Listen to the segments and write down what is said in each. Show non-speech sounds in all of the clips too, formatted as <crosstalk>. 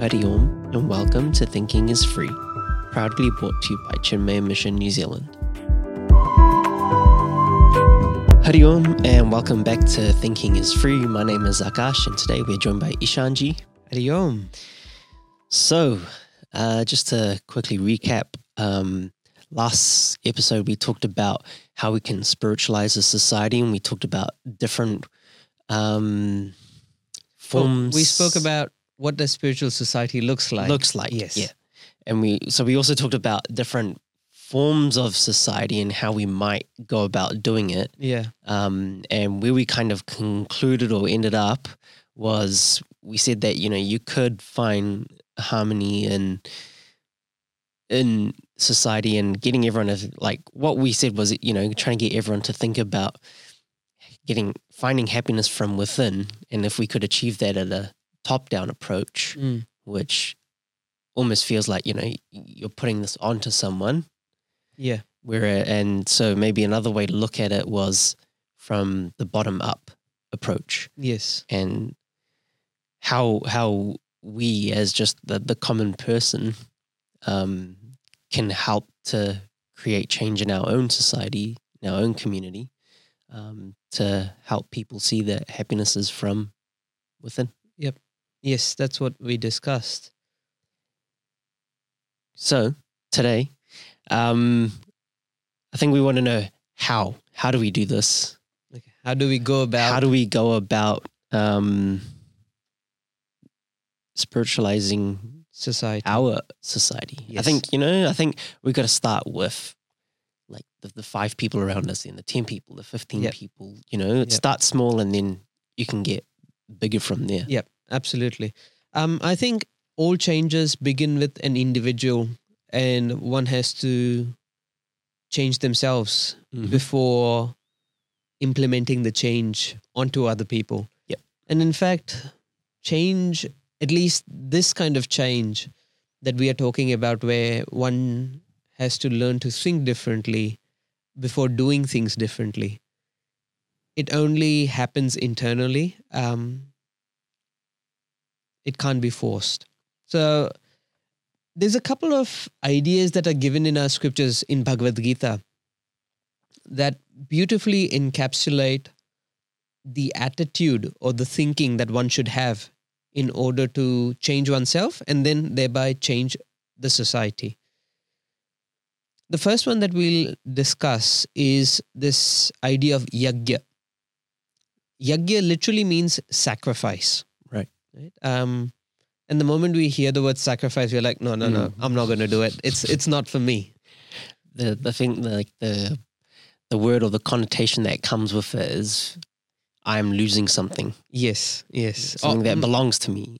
Hari Om, and welcome to Thinking is Free, proudly brought to you by Chinmaya Mission New Zealand. Hari Om, and welcome back to Thinking is Free. My name is Akash, and today we're joined by Ishanji. Hari Om. So, uh, just to quickly recap, um, last episode we talked about how we can spiritualize a society, and we talked about different um, Well, forms. we spoke about what the spiritual society looks like. looks like. Yes. Yeah. And we so we also talked about different forms of society and how we might go about doing it. Yeah. Um, and where we kind of concluded or ended up was we said that, you know, you could find harmony in in society and getting everyone to like what we said was you know trying to get everyone to think about getting finding happiness from within and if we could achieve that at a top down approach Mm. which almost feels like you know you're putting this onto someone Yeah. where and so maybe another way to look at it was from the bottom up approach Yes. and how how we as just the, the common person um, can help to create change in our own society in our own community um, to help people see that happiness is from within Yes, that's what we discussed. So today, um, I think we want to know how. How do we do this? Okay. How do we go about how do we go about um, spiritualizing society? our society? I think you know. I think we got to start with like the, the five people around us, and the ten people, the fifteen Yep. people. You know, Yep. start small, and then you can get bigger from there. Yep, absolutely. Um, I think all changes begin with an individual, and one has to change themselves Mhm. before implementing the change onto other people. Yep. And in fact, change, at least this kind of change that we are talking about, where one has to learn to think differently before doing things differently, it only happens internally. Um, it can't be forced. So, there's a couple of ideas that are given in our scriptures in Bhagavad Gita that beautifully encapsulate the attitude or the thinking that one should have in order to change oneself and then thereby change the society. The first one that we'll discuss is this idea of yagya. Yagya literally means sacrifice. Right. Um, and the moment we hear the word sacrifice, we're like, no, no, no, Mm. I'm not going to do it. It's it's not for me. the the thing the, like the the word or the connotation that comes with it is I'm losing something, Yes, yes. something Oh, that mm, belongs to me,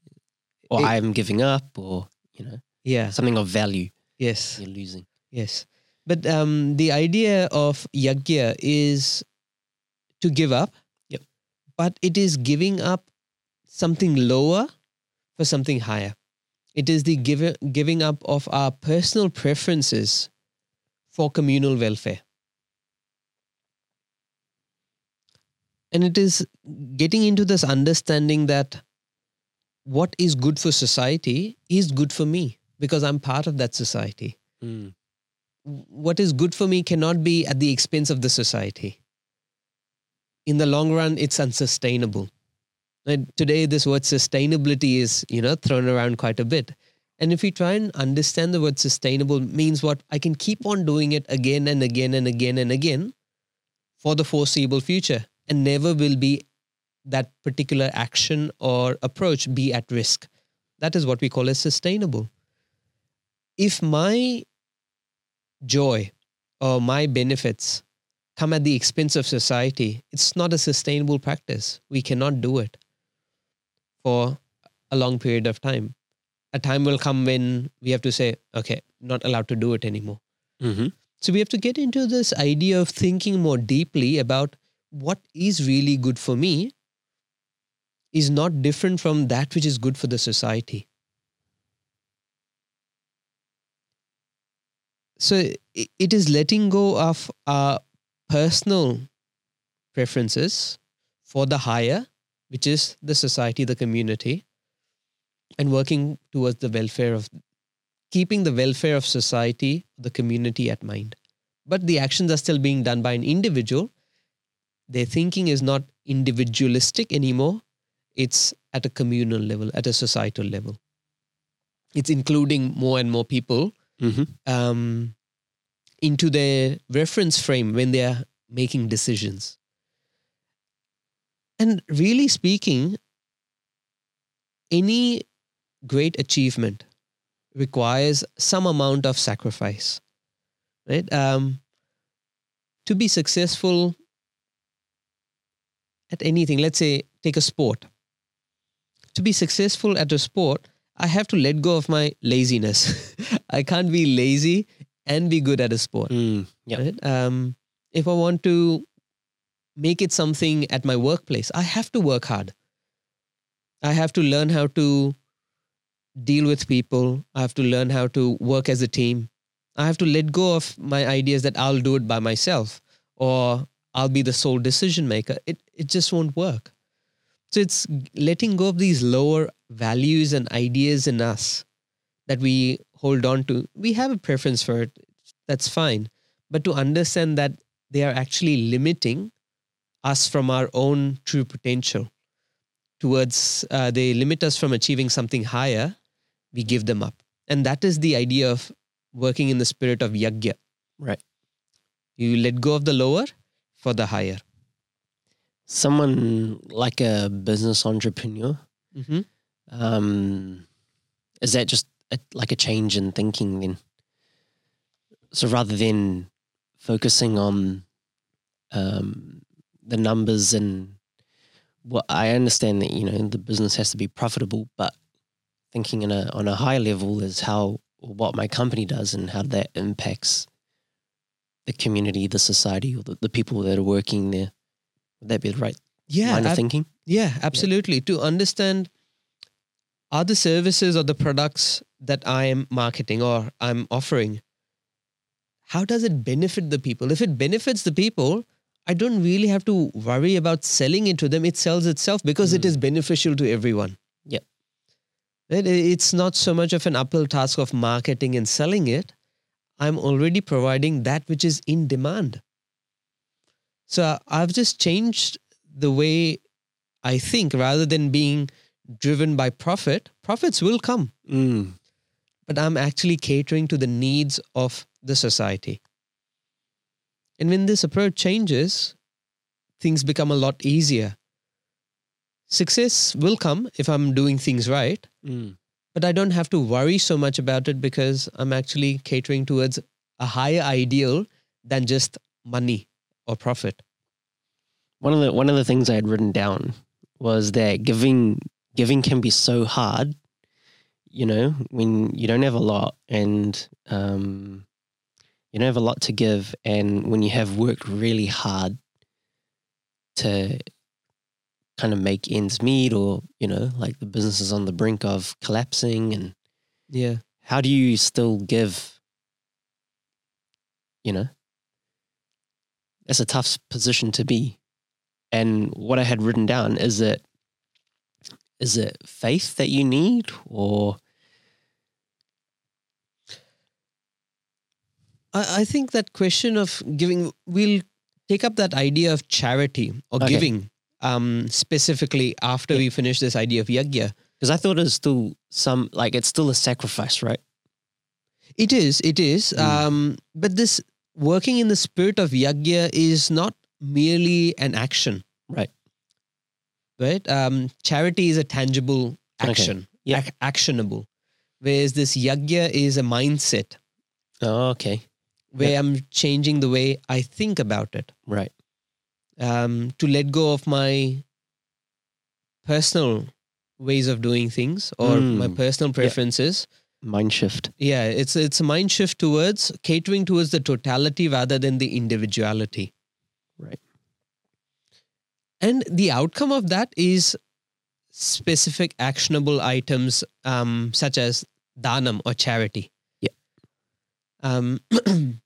or It- I'm giving up, or you know yeah, something of value yes, you're losing. yes. But um, the idea of yagya is to give up. Yep. But it is giving up something lower for something higher. It is the give, giving up of our personal preferences for communal welfare. And it is getting into this understanding that what is good for society is good for me because I'm part of that society. Mm. What is good for me cannot be at the expense of the society. In the long run, it's unsustainable. And today, this word sustainability is, you know, thrown around quite a bit. And if we try and understand the word sustainable means what I can keep on doing it again and again and again and again for the foreseeable future and never will be that particular action or approach be at risk. That is what we call as sustainable. If my joy or my benefits come at the expense of society, it's not a sustainable practice. We cannot do it for a long period of time. A time will come when we have to say, okay, not allowed to do it anymore. hmm So we have to get into this idea of thinking more deeply about what is really good for me is not different from that which is good for the society. So it is letting go of our personal preferences for the higher, which is the society, the community, and working towards the welfare of keeping the welfare of society, the community at mind. But the actions are still being done by an individual. Their thinking is not individualistic anymore. It's at a communal level, at a societal level. It's including more and more people Mm-hmm. um, into their reference frame when they are making decisions. And really speaking, any great achievement requires some amount of sacrifice, right? Um, to be successful at anything, let's say, take a sport. To be successful at a sport, I have to let go of my laziness. <laughs> I can't be lazy and be good at a sport. Mm. Yeah. Right? Um, if I want to make it something at my workplace, I have to work hard. I have to learn how to deal with people. I have to learn how to work as a team. I have to let go of my ideas that I'll do it by myself or I'll be the sole decision maker. It it just won't work. So it's letting go of these lower values and ideas in us that we hold on to. We have a preference for it. That's fine. But to understand that they are actually limiting us from our own true potential towards, uh, they limit us from achieving something higher, we give them up. And that is the idea of working in the spirit of yagya. Right. You let go of the lower for the higher. Someone like a business entrepreneur, Mm-hmm. um, is that just a, like a change in thinking then? So rather than focusing on um, the numbers and what I understand that you know the business has to be profitable, but thinking in a on a high level is how what my company does and how that impacts the community, the society, or the, the people that are working there. Would that be the right Yeah, line of ab- thinking? Yeah, absolutely. To understand are the services or the products that I am marketing or I'm offering, how does it benefit the people? If it benefits the people, I don't really have to worry about selling it to them. It sells itself because it Mm. is beneficial to everyone. Yeah. Right? It's not so much of an uphill task of marketing and selling it. I'm already providing that which is in demand. So I've just changed the way I think rather than being driven by profit. Profits will come, Mm. but I'm actually catering to the needs of the society. And when this approach changes, things become a lot easier. Success will come if I'm doing things right, Mm. but I don't have to worry so much about it because I'm actually catering towards a higher ideal than just money or profit. One of the one of the things I had written down was that giving giving can be so hard, you know, when you don't have a lot and um, you don't have a lot to give, and when you have worked really hard to kind of make ends meet, or you know, like the business is on the brink of collapsing, and Yeah. how do you still give? You know, that's a tough position to be. And what I had written down is it is it faith that you need, or I, I think that question of giving, we'll take up that idea of charity or Okay. giving um, specifically after we finish this idea of yagya. because I thought it was still some like it's still a sacrifice, right? It is, it is. Mm. Um, but this working in the spirit of yagya is not merely an action, Right. right? Um, charity is a tangible Okay. action, Yeah. ac- actionable. Whereas this yagya is a mindset Oh, okay. Where I'm changing the way I think about it. Right. um, to let go of my personal ways of doing things or my Mm. personal preferences. Mind shift. Yeah, it's it's a mind shift towards catering towards the totality rather than the individuality. Right. And the outcome of that is specific actionable items um, such as danam or charity. Yeah. Um, <clears throat>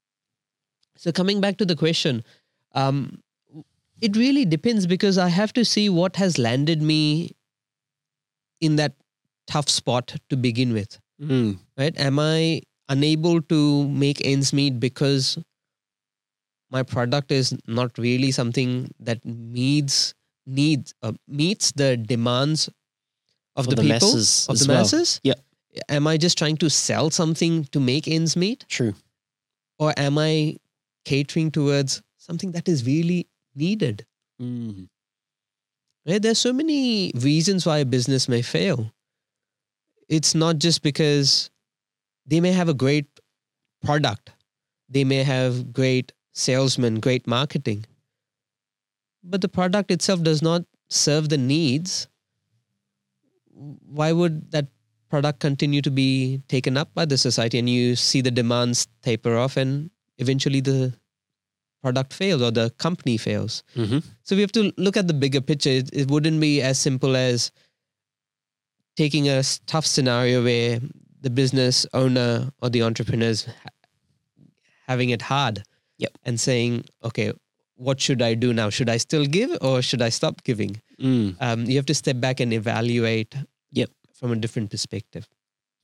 so coming back to the question, um, it really depends because I have to see what has landed me in that tough spot to begin with Mm. right am i unable to make ends meet because my product is not really something that needs needs uh, meets the demands of the, the people masses of the well. masses Yep. am i just trying to sell something to make ends meet True. or am i catering towards something that is really needed Mm. Right? There's so many reasons why a business may fail. It's not just because they may have a great product, they may have great salesmen, great marketing, but the product itself does not serve the needs. Why would that product continue to be taken up by the society and you see the demands taper off and eventually the product fails or the company fails? hmm So we have to look at the bigger picture. It, it wouldn't be as simple as taking a tough scenario where the business owner or the entrepreneurs ha- having it hard. Yep. And saying, okay, what should I do now? Should I still give or should I stop giving? Mm. Um, you have to step back and evaluate. Yep. From a different perspective.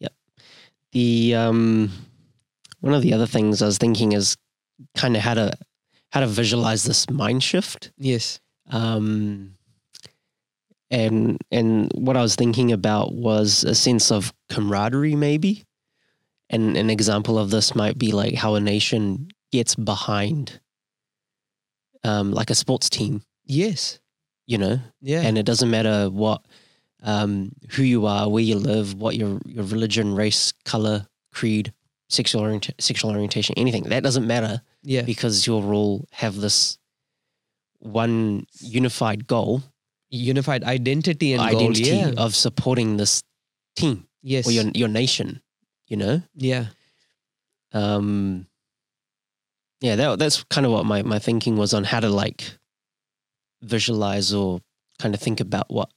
Yep. The um, one of the other things I was thinking is kind of how to how to visualize this mind shift. Yes. Um, and and what I was thinking about was a sense of camaraderie, maybe. And an example of this might be like how a nation gets behind, um, like a sports team. Yes. You know, Yeah. and it doesn't matter what um, who you are, where you live, what your your religion, race, color, creed, sexual orient- sexual orientation, anything. That doesn't matter yeah. because you'll all have this one unified goal, Unified identity and identity goal. Yeah. of supporting this team yes. or your your nation. You know, yeah. um, yeah, that that's kind of what my my thinking was on how to like visualize or kind of think about what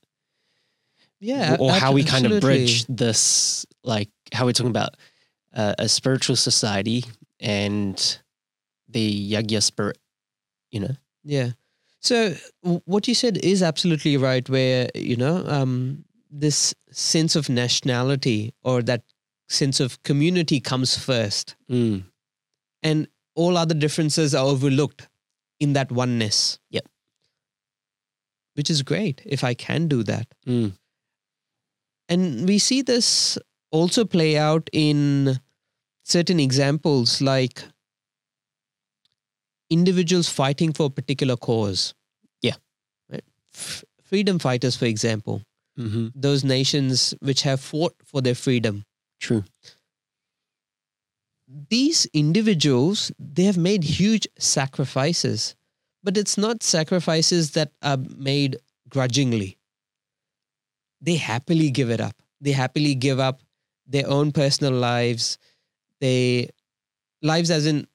Yeah. or how we kind of bridge this, like how we're talking about uh, a spiritual society and the Yagya spirit, you know? Yeah. So what you said is absolutely right. Where you know um, this sense of nationality or that sense of community comes first, Mm. and all other differences are overlooked in that oneness. Yep. Which is great if I can do that. Mm. And we see this also play out in certain examples like individuals fighting for a particular cause. Yeah. Right? F- freedom fighters, for example, hmm those nations which have fought for their freedom. True. These individuals, they have made huge sacrifices, but it's not sacrifices that are made grudgingly. They happily give it up. They happily give up their own personal lives, they lives as in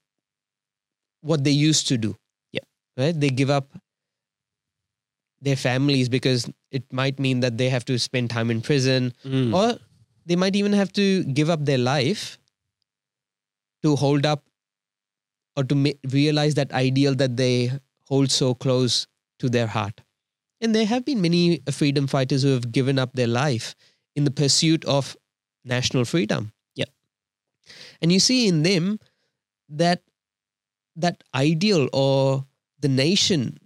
what they used to do. Yeah. Right? They give up their families because it might mean that they have to spend time in prison Mm. or they might even have to give up their life to hold up or to ma- realize that ideal that they hold so close to their heart. And there have been many freedom fighters who have given up their life in the pursuit of national freedom. Yep. And you see in them that that ideal or the nation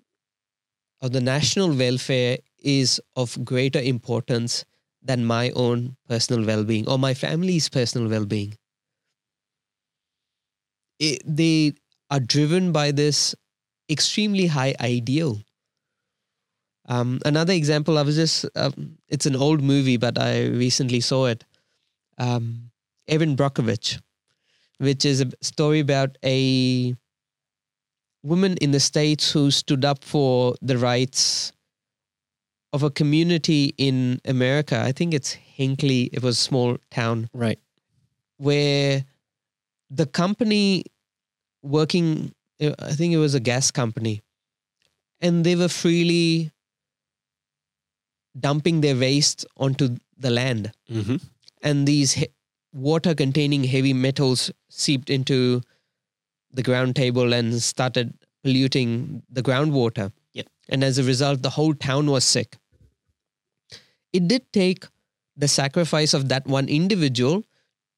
or the national welfare is of greater importance than my own personal well-being or my family's personal well-being. It, they are driven by this extremely high ideal. Um, another example, I was just, um, it's an old movie, but I recently saw it. Um, Erin Brockovich, which is a story about a woman in the States who stood up for the rights of a community in America. I think it's Hinkley, it was a small town Right. where the company working, uh, I think it was a gas company, and they were freely dumping their waste onto the land. hmm And these he- water containing heavy metals seeped into the ground table and started polluting the groundwater. Yep. And as a result, the whole town was sick. It did take the sacrifice of that one individual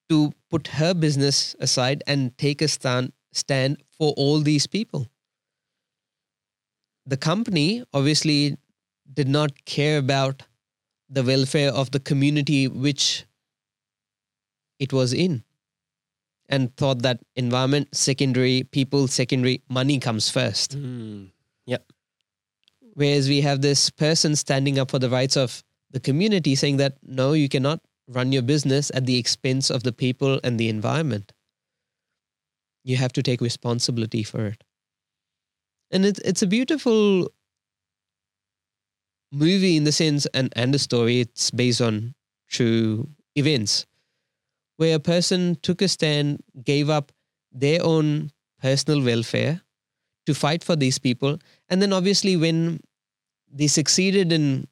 to put her business aside and take a stand stand for all these people. The company obviously did not care about the welfare of the community which it was in and thought that environment secondary, people secondary, money comes first. Mm. Whereas we have this person standing up for the rights of the community saying that no, you cannot run your business at the expense of the people and the environment. You have to take responsibility for it. And it's it's a beautiful movie in the sense and, and a story. It's based on true events where a person took a stand, gave up their own personal welfare to fight for these people. And then obviously when they succeeded in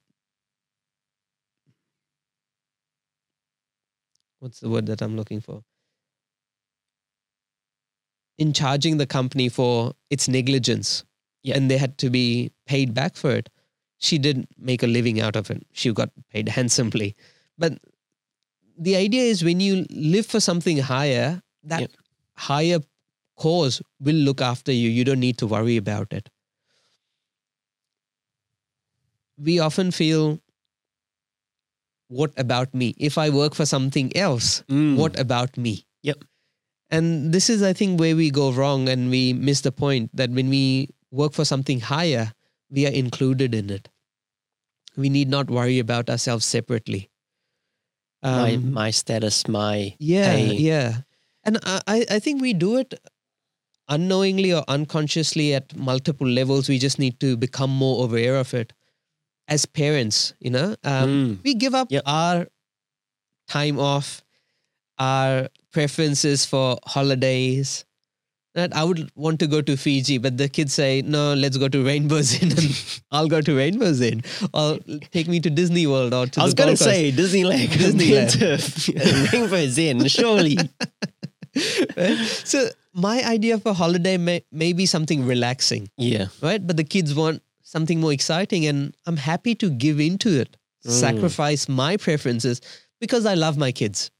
what's the word that I'm looking for? In charging the company for its negligence. Yeah. And they had to be paid back for it. She did make a living out of it. She got paid handsomely. But the idea is when you live for something higher, that Yeah. higher cause will look after you. You don't need to worry about it. We often feel, what about me? If I work for something else, Mm. what about me? Yep. And this is, I think, where we go wrong and we miss the point that when we work for something higher, we are included in it. We need not worry about ourselves separately. My Um, my status, my yeah, pay. yeah. And I, I- I think we do it unknowingly or unconsciously at multiple levels. We just need to become more aware of it. As parents, you know, um, Mm. we give up Yep. our time off, our preferences for holidays. That I would want to go to Fiji, but the kids say, no, let's go to Rainbow's End and <laughs> I'll go to Rainbow's End. Or take me to Disney World or to I was going to say Disneyland. <laughs> Disneyland. <laughs> Rainbow's End, surely. right? So my idea for holiday may, may be something relaxing, Yeah. right? But the kids want something more exciting, and I'm happy to give into it, Mm. sacrifice my preferences because I love my kids.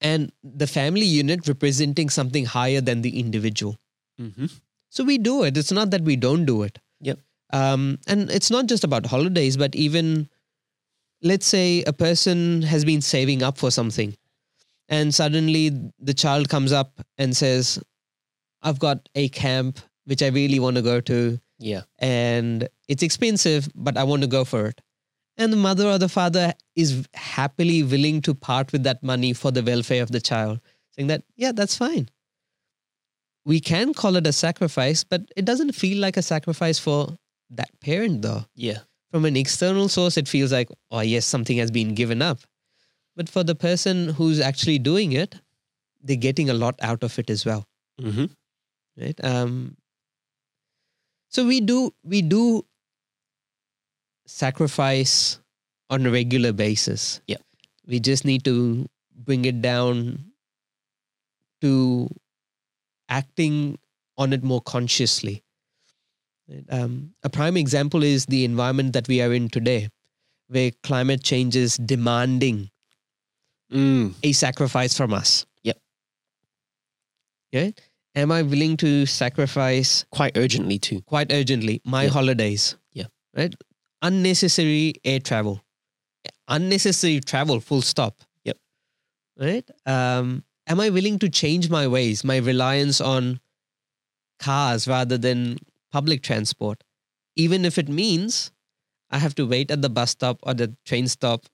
And the family unit representing something higher than the individual. Mm-hmm. So we do it. It's not that we don't do it. Yep. Um, and it's not just about holidays, but even let's say a person has been saving up for something and suddenly the child comes up and says, I've got a camp which I really want to go to Yeah. and it's expensive, but I want to go for it. And the mother or the father is happily willing to part with that money for the welfare of the child, saying that, yeah, that's fine. We can call it a sacrifice, but it doesn't feel like a sacrifice for that parent, though. Yeah. From an external source, it feels like, oh, yes, something has been given up. But for the person who's actually doing it, they're getting a lot out of it as well Mm-hmm. right um so we do we do sacrifice on a regular basis Yep. we just need to bring it down to acting on it more consciously um, a prime example is the environment that we are in today where climate change is demanding Mm. a sacrifice from us Yep. yeah am i willing to sacrifice Quite urgently too. quite urgently my Yeah. holidays Yeah. right unnecessary air travel. Unnecessary travel full stop. Yep. right? Um am i willing to change my ways my reliance on cars rather than public transport? Even if it means i have to wait at the bus stop or the train stop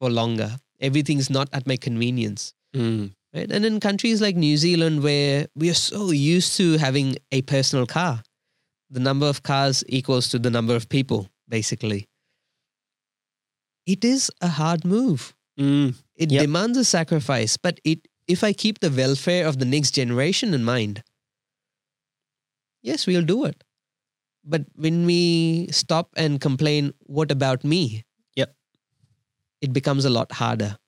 for longer. Everything's not at my convenience. Mm. right? And in countries like New Zealand, where we are so used to having a personal car, the number of cars equals to the number of people, basically. It is a hard move. Mm. It Yep. demands a sacrifice, but it if I keep the welfare of the next generation in mind, yes, we'll do it. But when we stop and complain, what about me? Yep. It becomes a lot harder.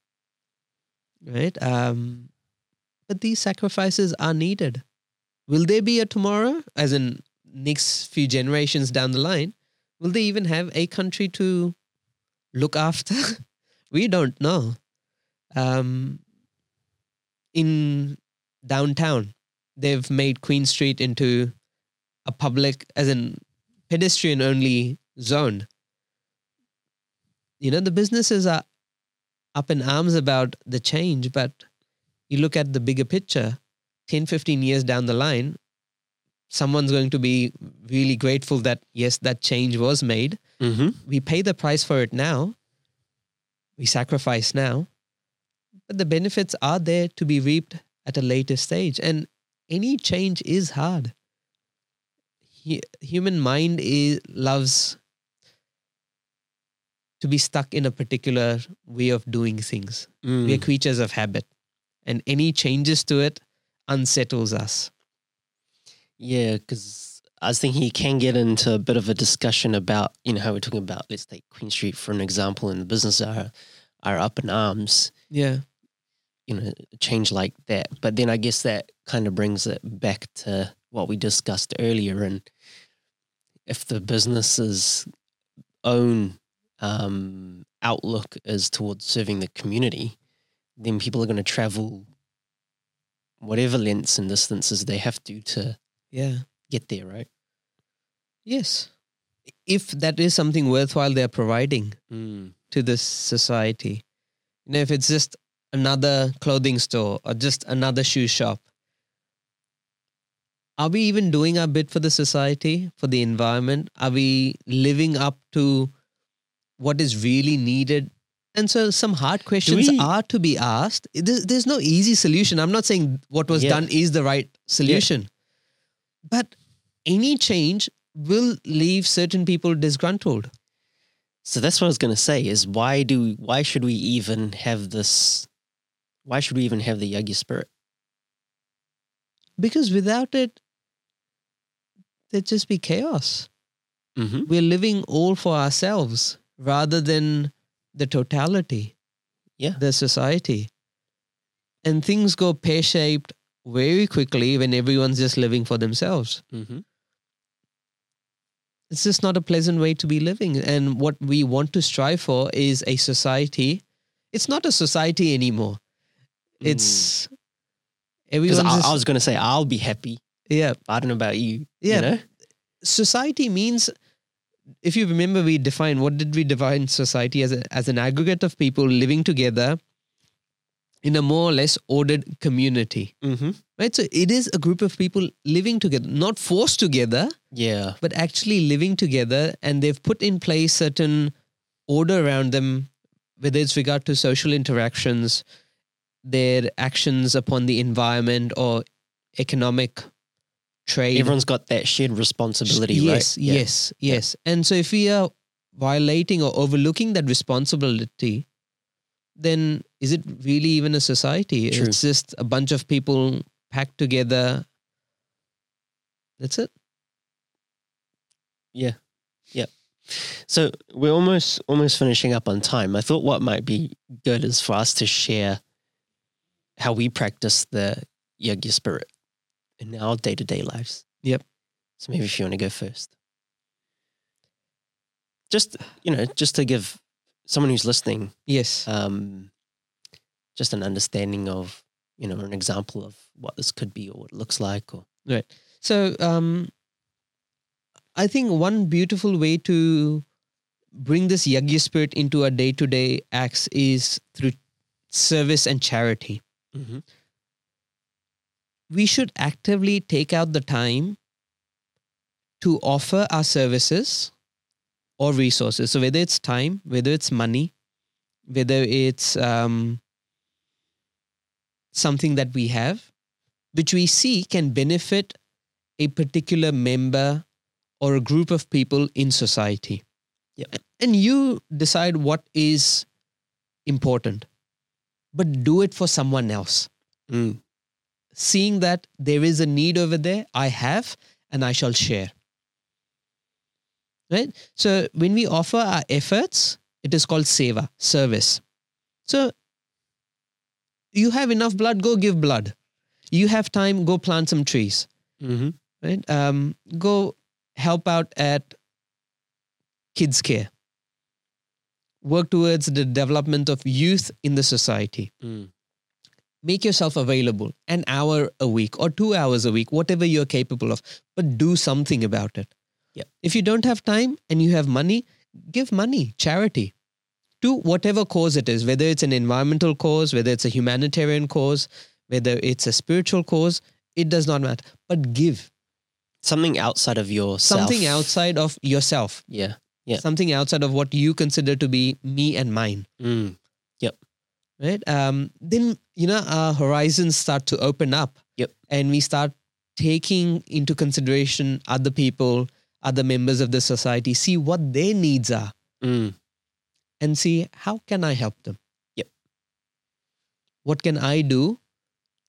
Right? Um, but these sacrifices are needed. Will there be a tomorrow, as in next few generations down the line? Will they even have a country to look after? <laughs> We don't know. Um, in downtown, they've made Queen Street into a public, as in pedestrian only zone. You know, the businesses are up in arms about the change, but you look at the bigger picture 10, 15 years down the line, someone's going to be really grateful that, yes, that change was made. Mm-hmm. We pay the price for it now, we sacrifice now, but the benefits are there to be reaped at a later stage. And any change is hard. Hu- human mind is, loves to be stuck in a particular way of doing things. Mm. We are creatures of habit, and any changes to it unsettles us. Yeah, because I was thinking you can get into a bit of a discussion about, you know, how we're talking about, let's take Queen Street for an example, and the business are, are up in arms, Yeah. you know, change like that. But then I guess that kind of brings it back to what we discussed earlier. And if the business's own um, outlook is towards serving the community, then people are going to travel whatever lengths and distances they have to to Yeah. get there, right? Yes. If that is something worthwhile they're providing Mm. to this society. You know, if it's just another clothing store or just another shoe shop, are we even doing our bit for the society, for the environment? Are we living up to what is really needed? And so, some hard questions we- are to be asked. There's, there's no easy solution. I'm not saying what was Yeah. done is the right solution, but any change will leave certain people disgruntled. So that's what I was going to say is why do why should we even have this why should we even have the Yagya spirit? because without it there'd just be chaos Mm-hmm. we're living all for ourselves rather than the totality Yeah. the society and things go pear-shaped very quickly when everyone's just living for themselves Mm-hmm. it's just not a pleasant way to be living and what we want to strive for is a society it's not a society anymore it's Mm. I, I was going to say I'll be happy. yeah I don't know about you. Yeah. You know? society means if you remember we defined what did we define society as a, as an aggregate of people living together in a more or less ordered community Mm-hmm. right so it is a group of people living together not forced together Yeah. but actually living together and they've put in place certain order around them whether it's regard to social interactions their actions upon the environment or economic trade Everyone's got that shared responsibility, yes, right? Yeah. Yes, yes. And so if we are violating or overlooking that responsibility, then is it really even a society? True. It's just a bunch of people packed together. That's it. Yeah. Yeah. So we're almost almost finishing up on time. I thought what might be good is for us to share how we practice the yagya spirit in our day to day lives. Yep. So maybe if you want to go first. Just you know, just to give someone who's listening Yes. um, just an understanding of you know an example of what this could be or what it looks like or So um, I think one beautiful way to bring this Yagya spirit into our day to day acts is through service and charity. mm-hmm. we should actively take out the time to offer our services or resources. So whether it's time, whether it's money, whether it's um, something that we have, which we see can benefit a particular member or a group of people in society. Yep. And you decide what is important, but do it for someone else mm. seeing that there is a need over there, I have and I shall share. Right? So when we offer our efforts, it is called seva, service. So you have enough blood, go give blood. You have time, go plant some trees. mm-hmm. Right? Um, go help out at kids care. work towards the development of youth in the society. Mm. Make yourself available an hour a week or two hours a week, whatever you're capable of, but do something about it. Yep. If you don't have time and you have money, give money, charity to whatever cause it is, whether it's an environmental cause, whether it's a humanitarian cause, whether it's a spiritual cause, it does not matter. But give Something outside of yourself. something outside of yourself, Yeah. Yeah. something outside of what you consider to be me and mine. Mm. right? Um, then you know our horizons start to open up. Yep. And we start taking into consideration other people, other members of the society, see what their needs are, Mm. And see how can I help them. Yep. What can I do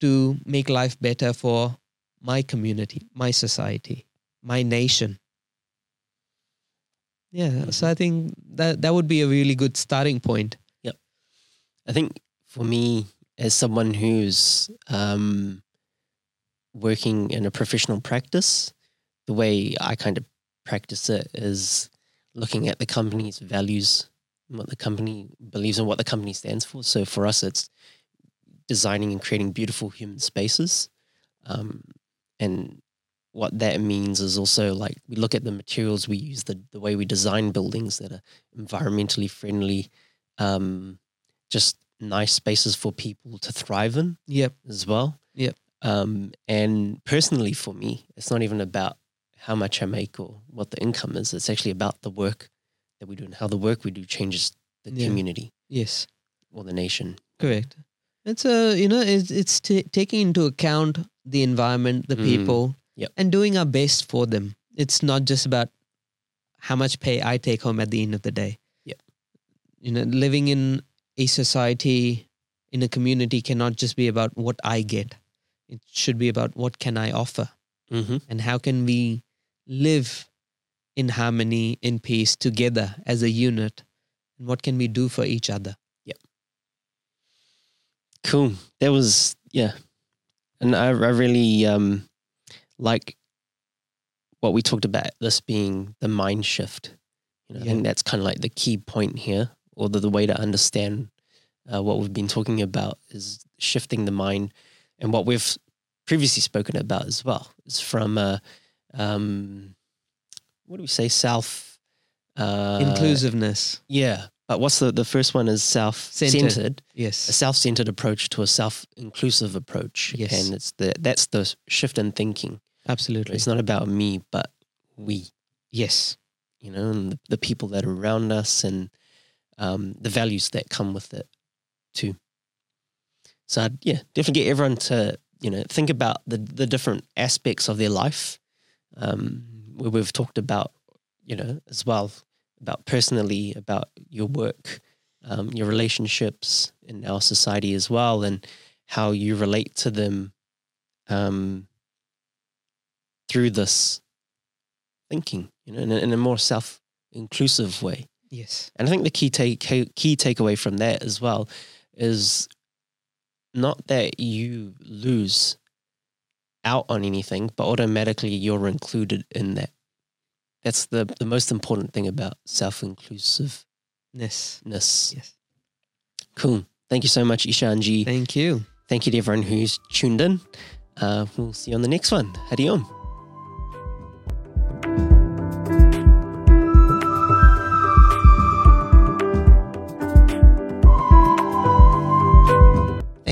to make life better for my community, my society, my nation? Yeah, so I think that that would be a really good starting point. Yep. I think for me, as someone who's um, working in a professional practice, the way I kind of practice it is looking at the company's values, what the company believes in, what the company stands for. So for us, it's designing and creating beautiful human spaces. Um, and what that means is also like we look at the materials we use, the, the way we design buildings that are environmentally friendly, um, just nice spaces for people to thrive in Yep. as well. Yep. Um, and personally, for me, it's not even about how much I make or what the income is. It's actually about the work that we do and how the work we do changes the Yeah. community Yes. or the nation. Correct. It's a you know it's it's ta taking into account the environment, the Mm. people, Yep. and doing our best for them. It's not just about how much pay I take home at the end of the day. Yep. You know, living in a society, in a community, cannot just be about what I get. It should be about what can I offer, Mm-hmm. and how can we live in harmony, in peace, together as a unit, and what can we do for each other. Yeah. Cool. That was yeah, and I, I really um, like what we talked about. This being the mind shift. You know, I think that's kind of like the key point here, or the, the way to understand uh, what we've been talking about is shifting the mind, and what we've previously spoken about as well is from uh, um, what do we say? Self uh, Inclusiveness. Yeah, but what's the the first one is self Centered. Yes. a self-centered approach to a self-inclusive approach Yes. and it's the that's the shift in thinking Absolutely. it's not about me but we Yes. you know and the, the people that are around us and um, the values that come with it too so I'd, yeah definitely get everyone to you know think about the the different aspects of their life um, we've talked about you know as well about personally about your work um, your relationships in our society as well and how you relate to them um, through this thinking you know in a, in a more self-inclusive way Yes. and I think the key take key takeaway from that as well is not that you lose out on anything, but automatically you're included in that. That's the the most important thing about self inclusiveness. Yes. Cool. Thank you so much, Ishanji. Thank you. Thank you to everyone who's tuned in. Uh, we'll see you on the next one. Hariom.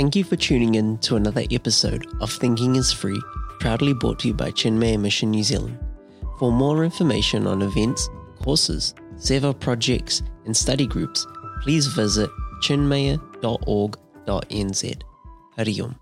Thank you for tuning in to another episode of Thinking is Free, proudly brought to you by Chinmaya Mission New Zealand. For more information on events, courses, Seva projects, and study groups, please visit chinmaya.org.nz. Hariom.